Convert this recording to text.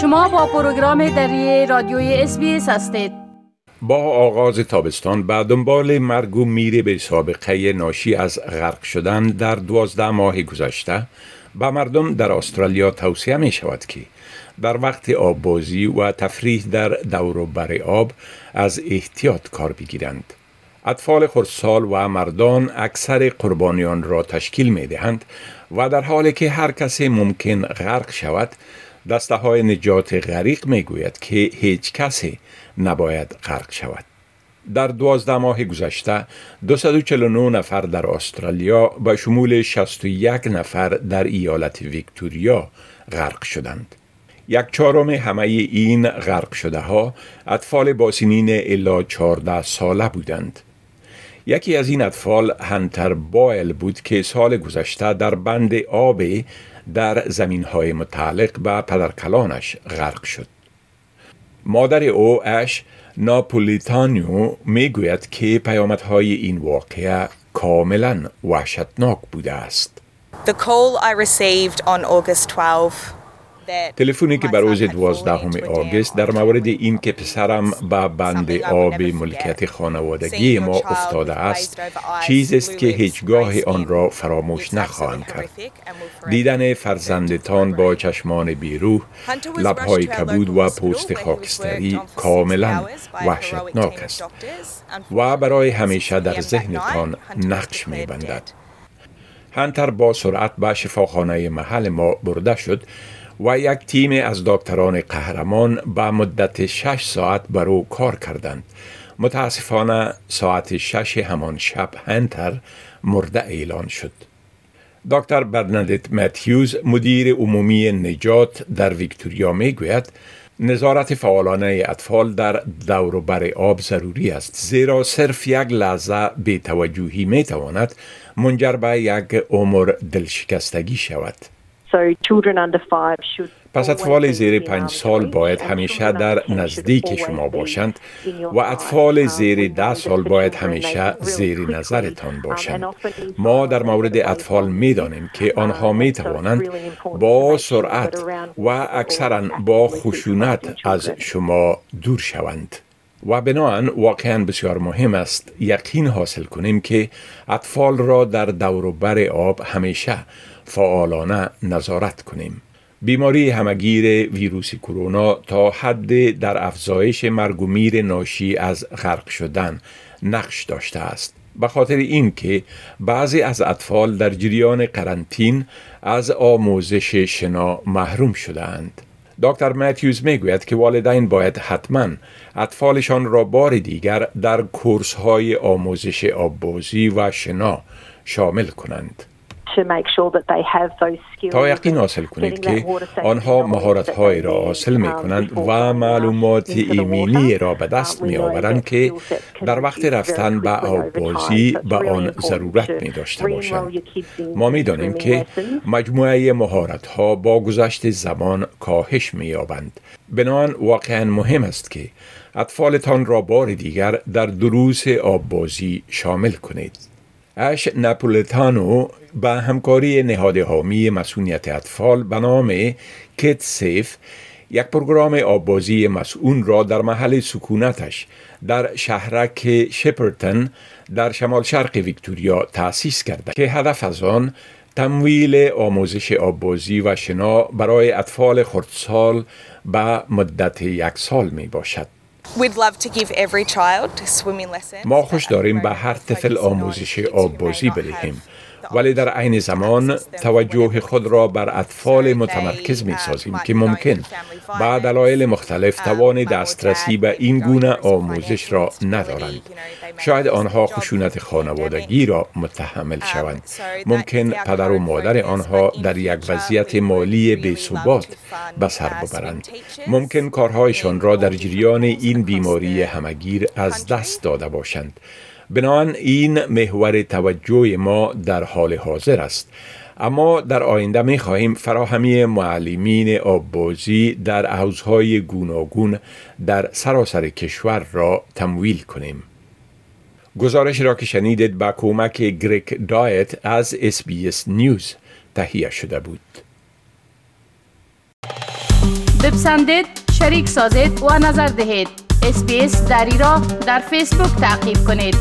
شما با پروگرام دری رادیوی اس هستید با آغاز تابستان به دنبال مرگ و میر به سابقه ناشی از غرق شدن در دوازده ماه گذشته به مردم در استرالیا توصیه می شود که در وقت آببازی و تفریح در دور و بر آب از احتیاط کار بگیرند. اطفال خردسال و مردان اکثر قربانیان را تشکیل می دهند و در حالی که هر کسی ممکن غرق شود دسته های نجات غریق می گوید که هیچ کسی نباید غرق شود. در دوازده ماه گذشته 249 نفر در استرالیا به شمول 61 نفر در ایالت ویکتوریا غرق شدند. یک چهارم همه این غرق شده ها اطفال با سنین الا 14 ساله بودند. یکی از این اطفال هنتر بایل بود که سال گذشته در بند آب در زمین های متعلق به پدرکلانش غرق شد. مادر او اش ناپولیتانیو می گوید که پیامدهای این واقعه کاملا وحشتناک بوده است. The call I received on August 12 تلفنی که بر روز دوازدهم آگست در مورد این که پسرم به بند آب ملکیت خانوادگی ما افتاده است. چیز است که هیچگاه آن را فراموش نخواهم کرد. دیدن فرزندتان با چشمان بیروح لبهای کبود و پوست خاکستری کاملا وحشتناک است و برای همیشه در ذهنتان نقش می بندد هنتر با سرعت به شفاخانه محل ما برده شد. و یک تیم از دکتران قهرمان به مدت شش ساعت بر او کار کردند. متاسفانه ساعت شش همان شب هنتر مرده اعلان شد. دکتر برنادت متیوز مدیر عمومی نجات در ویکتوریا می گوید نظارت فعالانه اطفال در دور بر آب ضروری است زیرا صرف یک لحظه به توجهی می تواند منجر به یک عمر دلشکستگی شود. پس اطفال زیر پنج سال باید همیشه در نزدیک شما باشند و اطفال زیر ده سال باید همیشه زیر نظرتان باشند. ما در مورد اطفال می دانیم که آنها می توانند با سرعت و اکثرا با خشونت از شما دور شوند. و بناهن واقعا بسیار مهم است یقین حاصل کنیم که اطفال را در دور بر آب همیشه فعالانه نظارت کنیم. بیماری همگیر ویروس کرونا تا حد در افزایش مرگ و میر ناشی از غرق شدن نقش داشته است. به خاطر اینکه بعضی از اطفال در جریان قرنطین از آموزش شنا محروم شدهاند. دکتر متیوز می‌گوید که والدین باید حتما اطفالشان را بار دیگر در کورس های آموزش آببازی و شنا شامل کنند. تا یقین حاصل کنید که آنها مهارت های را حاصل می کنند و معلومات ایمنی را به دست می آورند که در وقت رفتن به آببازی به آن ضرورت می داشته باشند. ما می دانیم که مجموعه مهارت ها با گذشت زمان کاهش می یابند. بنابراین واقعا مهم است که اطفالتان را بار دیگر در دروس آببازی شامل کنید. اش نپولتانو به همکاری نهاد حامی مسئولیت اطفال به نام کت سیف یک پروگرام آبازی مسئول را در محل سکونتش در شهرک شپرتن در شمال شرق ویکتوریا تأسیس کرده که هدف از آن تمویل آموزش آبازی و شنا برای اطفال خردسال به مدت یک سال می باشد. ما خوش داریم به هر طفل آموزش آببازی بدهیم. ولی در عین زمان توجه خود را بر اطفال متمرکز می سازیم که ممکن با دلایل مختلف توان دسترسی به این گونه آموزش را ندارند. شاید آنها خشونت خانوادگی را متحمل شوند. ممکن پدر و مادر آنها در یک وضعیت مالی بی ثبات به سر ببرند. ممکن کارهایشان را در جریان این بیماری همگیر از دست داده باشند. بنابراین این محور توجه ما در حال حاضر است اما در آینده می خواهیم فراهمی معلمین آببازی در حوزهای گوناگون در سراسر کشور را تمویل کنیم. گزارش را که شنیدید با کمک گریک دایت از SBS News تهیه شده بود. بپسندید شریک سازید و نظر دهید SBS دری را در فیسبوک تعقیب کنید.